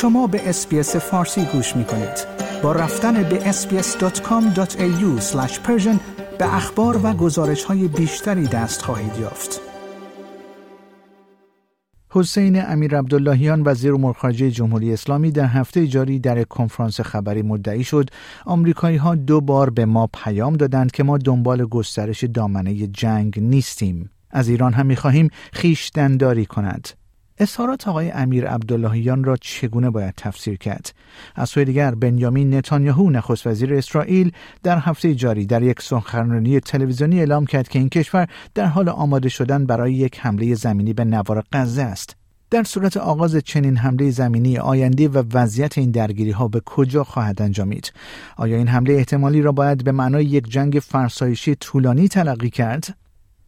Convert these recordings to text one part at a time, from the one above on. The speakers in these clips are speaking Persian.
شما به اسپیس فارسی گوش می کنید. با رفتن به sbs.com.au به اخبار و گزارش های بیشتری دست خواهید یافت. حسین امیر عبداللهیان وزیر امور خارجه جمهوری اسلامی در هفته جاری در کنفرانس خبری مدعی شد آمریکایی ها دو بار به ما پیام دادند که ما دنبال گسترش دامنه جنگ نیستیم از ایران هم می‌خواهیم خیشتنداری کند اظهارات آقای امیر عبداللهیان را چگونه باید تفسیر کرد از سوی دیگر بنیامین نتانیاهو نخست وزیر اسرائیل در هفته جاری در یک سخنرانی تلویزیونی اعلام کرد که این کشور در حال آماده شدن برای یک حمله زمینی به نوار غزه است در صورت آغاز چنین حمله زمینی آینده و وضعیت این درگیری ها به کجا خواهد انجامید؟ آیا این حمله احتمالی را باید به معنای یک جنگ فرسایشی طولانی تلقی کرد؟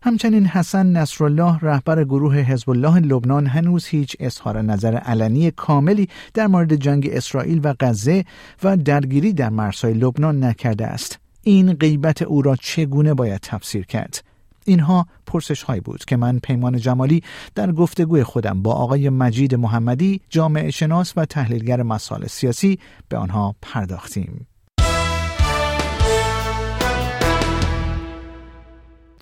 همچنین حسن نصرالله رهبر گروه حزب الله لبنان هنوز هیچ اظهار نظر علنی کاملی در مورد جنگ اسرائیل و غزه و درگیری در مرزهای لبنان نکرده است. این غیبت او را چگونه باید تفسیر کرد؟ اینها پرسش هایی بود که من پیمان جمالی در گفتگوی خودم با آقای مجید محمدی جامعه شناس و تحلیلگر مسائل سیاسی به آنها پرداختیم.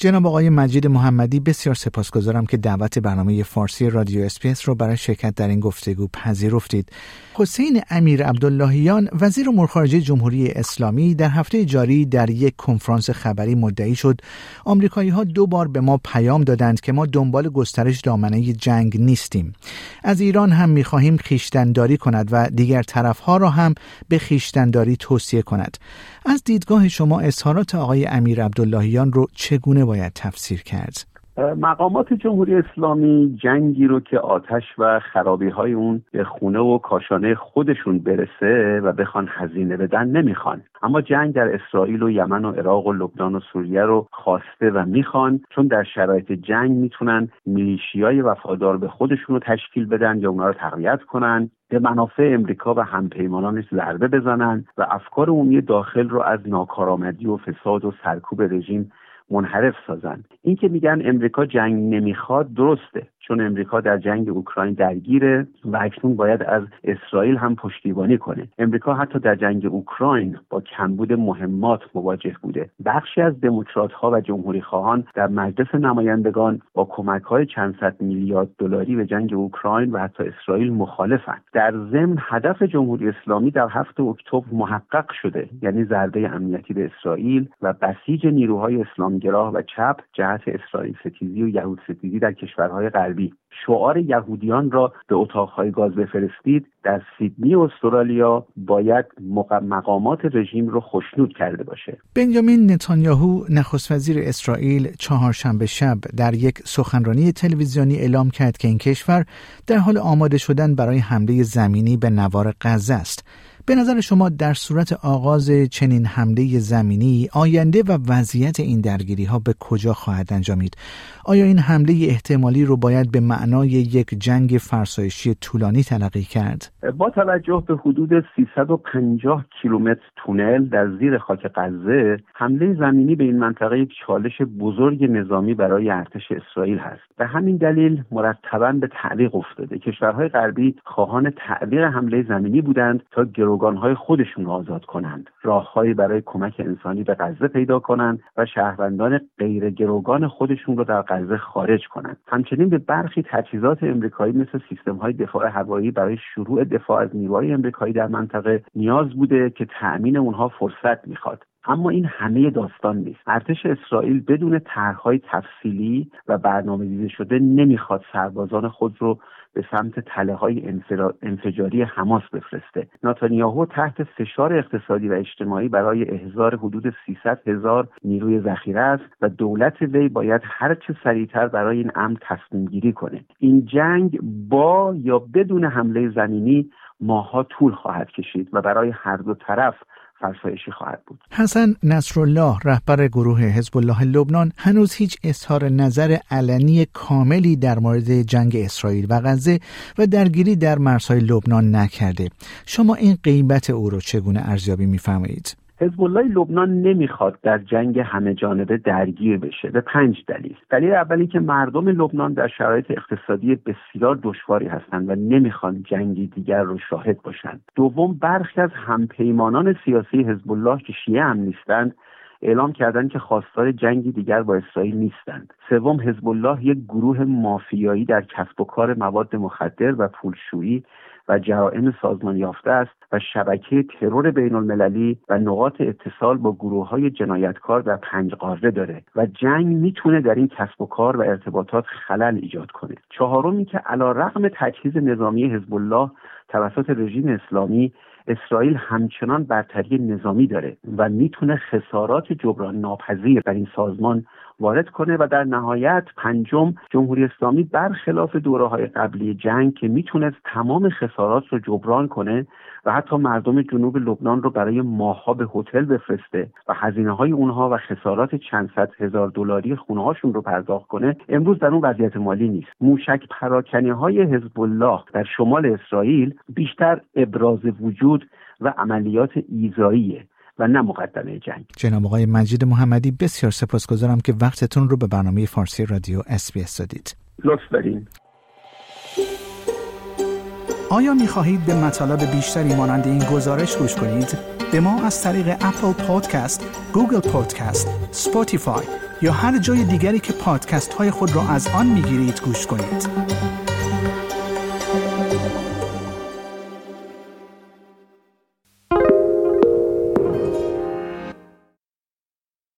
جناب آقای مجید محمدی بسیار سپاسگزارم که دعوت برنامه فارسی رادیو اسپیس رو برای شرکت در این گفتگو پذیرفتید. حسین امیر عبداللهیان وزیر امور خارجه جمهوری اسلامی در هفته جاری در یک کنفرانس خبری مدعی شد آمریکایی ها دو بار به ما پیام دادند که ما دنبال گسترش دامنه جنگ نیستیم. از ایران هم می‌خواهیم خیشتنداری کند و دیگر طرفها را هم به خیشتنداری توصیه کند. از دیدگاه شما اظهارات آقای امیر عبداللهیان رو چگونه باید تفسیر کرد؟ مقامات جمهوری اسلامی جنگی رو که آتش و خرابی های اون به خونه و کاشانه خودشون برسه و بخوان هزینه بدن نمی‌خوان اما جنگ در اسرائیل و یمن و عراق و لبنان و سوریه رو خواسته و می‌خوان چون در شرایط جنگ می‌تونن میلیشیای وفادار به خودشون رو تشکیل بدن یا اونا رو تقویت کنن به منافع امریکا و همپیمانانش ضربه بزنن و افکار عمومی داخل رو از ناکارآمدی و فساد و سرکوب رژیم منحرف سازن. این که میگن امریکا جنگ نمی‌خواد درسته. چون امریکا در جنگ اوکراین درگیره و اکنون باید از اسرائیل هم پشتیبانی کنه. امریکا حتی در جنگ اوکراین با کمبود مهمات مواجه بوده. بخشی از دموکرات ها و جمهوری خواهان در مجلس نمایندگان با کمک های چند صد میلیارد دلاری به جنگ اوکراین و حتی اسرائیل مخالفند. در ضمن هدف جمهوری اسلامی در هفته اکتبر محقق شده یعنی ضربه امنیتی به اسرائیل و بسیج نیروهای اسلامگراه و چپ جهت اسرائیل ستیزی و یهود ستیزی در کشورهای غربی. شعار یهودیان را به اتاقهای گاز بفرستید. در سیدنی استرالیا باید مقامات رژیم را خشنود کرده باشه. بنجامین نتانیاهو نخست وزیر اسرائیل چهارشنبه شب در یک سخنرانی تلویزیونی اعلام کرد که این کشور در حال آماده شدن برای حمله زمینی به نوار غزه است. به نظر شما در صورت آغاز چنین حمله زمینی آینده و وضعیت این درگیری ها به کجا خواهد انجامید؟ آیا این حمله احتمالی رو باید به معنای یک جنگ فرسایشی طولانی تلقی کرد؟ با توجه به حدود 350 کیلومتر تونل در زیر خاک غزه حمله زمینی به این منطقه یک چالش بزرگ نظامی برای ارتش اسرائیل هست به همین دلیل مرتبا به تعلیق افتاده کشورهای غربی خواهان تعلیق حمله زمینی بودند تا گروگانهای خودشون را آزاد کنند. راههایی برای کمک انسانی به غزه پیدا کنند و شهروندان غیر گروگان خودشون را در غزه خارج کنند. همچنین به برخی تجهیزات امریکایی مثل سیستم های دفاع هوایی برای شروع دفاع از نیروهای امریکایی در منطقه نیاز بوده که تأمین اونها فرصت می‌خواد. اما این همه داستان نیست. ارتش اسرائیل بدون طرحهای تفصیلی و برنامه ریزی شده نمی‌خواد سربازان خود رو به سمت تله های انفجاری حماس بفرسته. ناتانیاهو تحت فشار اقتصادی و اجتماعی برای احضار حدود 300 هزار نیروی ذخیره است و دولت وی باید هر چه سریعتر برای این امر تصمیم گیری کنه. این جنگ با یا بدون حمله زمینی ماها طول خواهد کشید و برای هر دو طرف فرسایشی خواهد بود. حسن نصرالله رهبر گروه حزب الله لبنان هنوز هیچ اظهار نظر علنی کاملی در مورد جنگ اسرائیل و غزه و درگیری در مرزهای لبنان نکرده. شما این غیبت او را چگونه ارزیابی میفرمایید؟ حزب الله لبنان نمی‌خواد در جنگ همه جانبه درگیر بشه به پنج دلیل. دلیل اولی که مردم لبنان در شرایط اقتصادی بسیار دشواری هستند و نمی‌خوان جنگی دیگر رو شاهد باشند. دوم برخی از همپیمانان سیاسی حزب الله که شیعه هم نیستند اعلام کردند که خواستار جنگی دیگر با اسرائیل نیستند. سوم حزب الله یک گروه مافیایی در کسب و کار مواد مخدر و پولشویی و جرائم سازمان یافته است و شبکه ترور بین المللی و نقاط اتصال با گروه های جنایتکار در پنج قاره داره و جنگ می‌تونه در این کسب و کار و ارتباطات خلل ایجاد کنه. چهارم که علا رقم تجهیز نظامی حزب الله توسط رژیم اسلامی اسرائیل همچنان برتری نظامی داره و می‌تونه خسارات جبران ناپذیر در این سازمان وارد کنه و در نهایت پنجم جمهوری اسلامی برخلاف دوره های قبلی جنگ که می‌تونست تمام خسارات رو جبران کنه و حتی مردم جنوب لبنان رو برای ماهها به هتل بفرسته و هزینه های اونها و خسارات چند صد هزار دلاری خونه هاشون رو پرداخت کنه امروز در اون وضعیت مالی نیست. موشک پراکنی های حزب الله در شمال اسرائیل بیشتر ابراز وجود و عملیات ایذاییه. و نه مقدمه جنگ جناب آقای مجید محمدی بسیار سپاسگزارم که وقتتون رو به برنامه فارسی رادیو اس دادید لطف دارین آیا می خواهید به مطالب بیشتری مانند این گزارش گوش کنید؟ به ما از طریق Apple Podcast، Google Podcast، Spotify یا هر جای دیگری که پادکست های خود را از آن می گیرید گوش کنید؟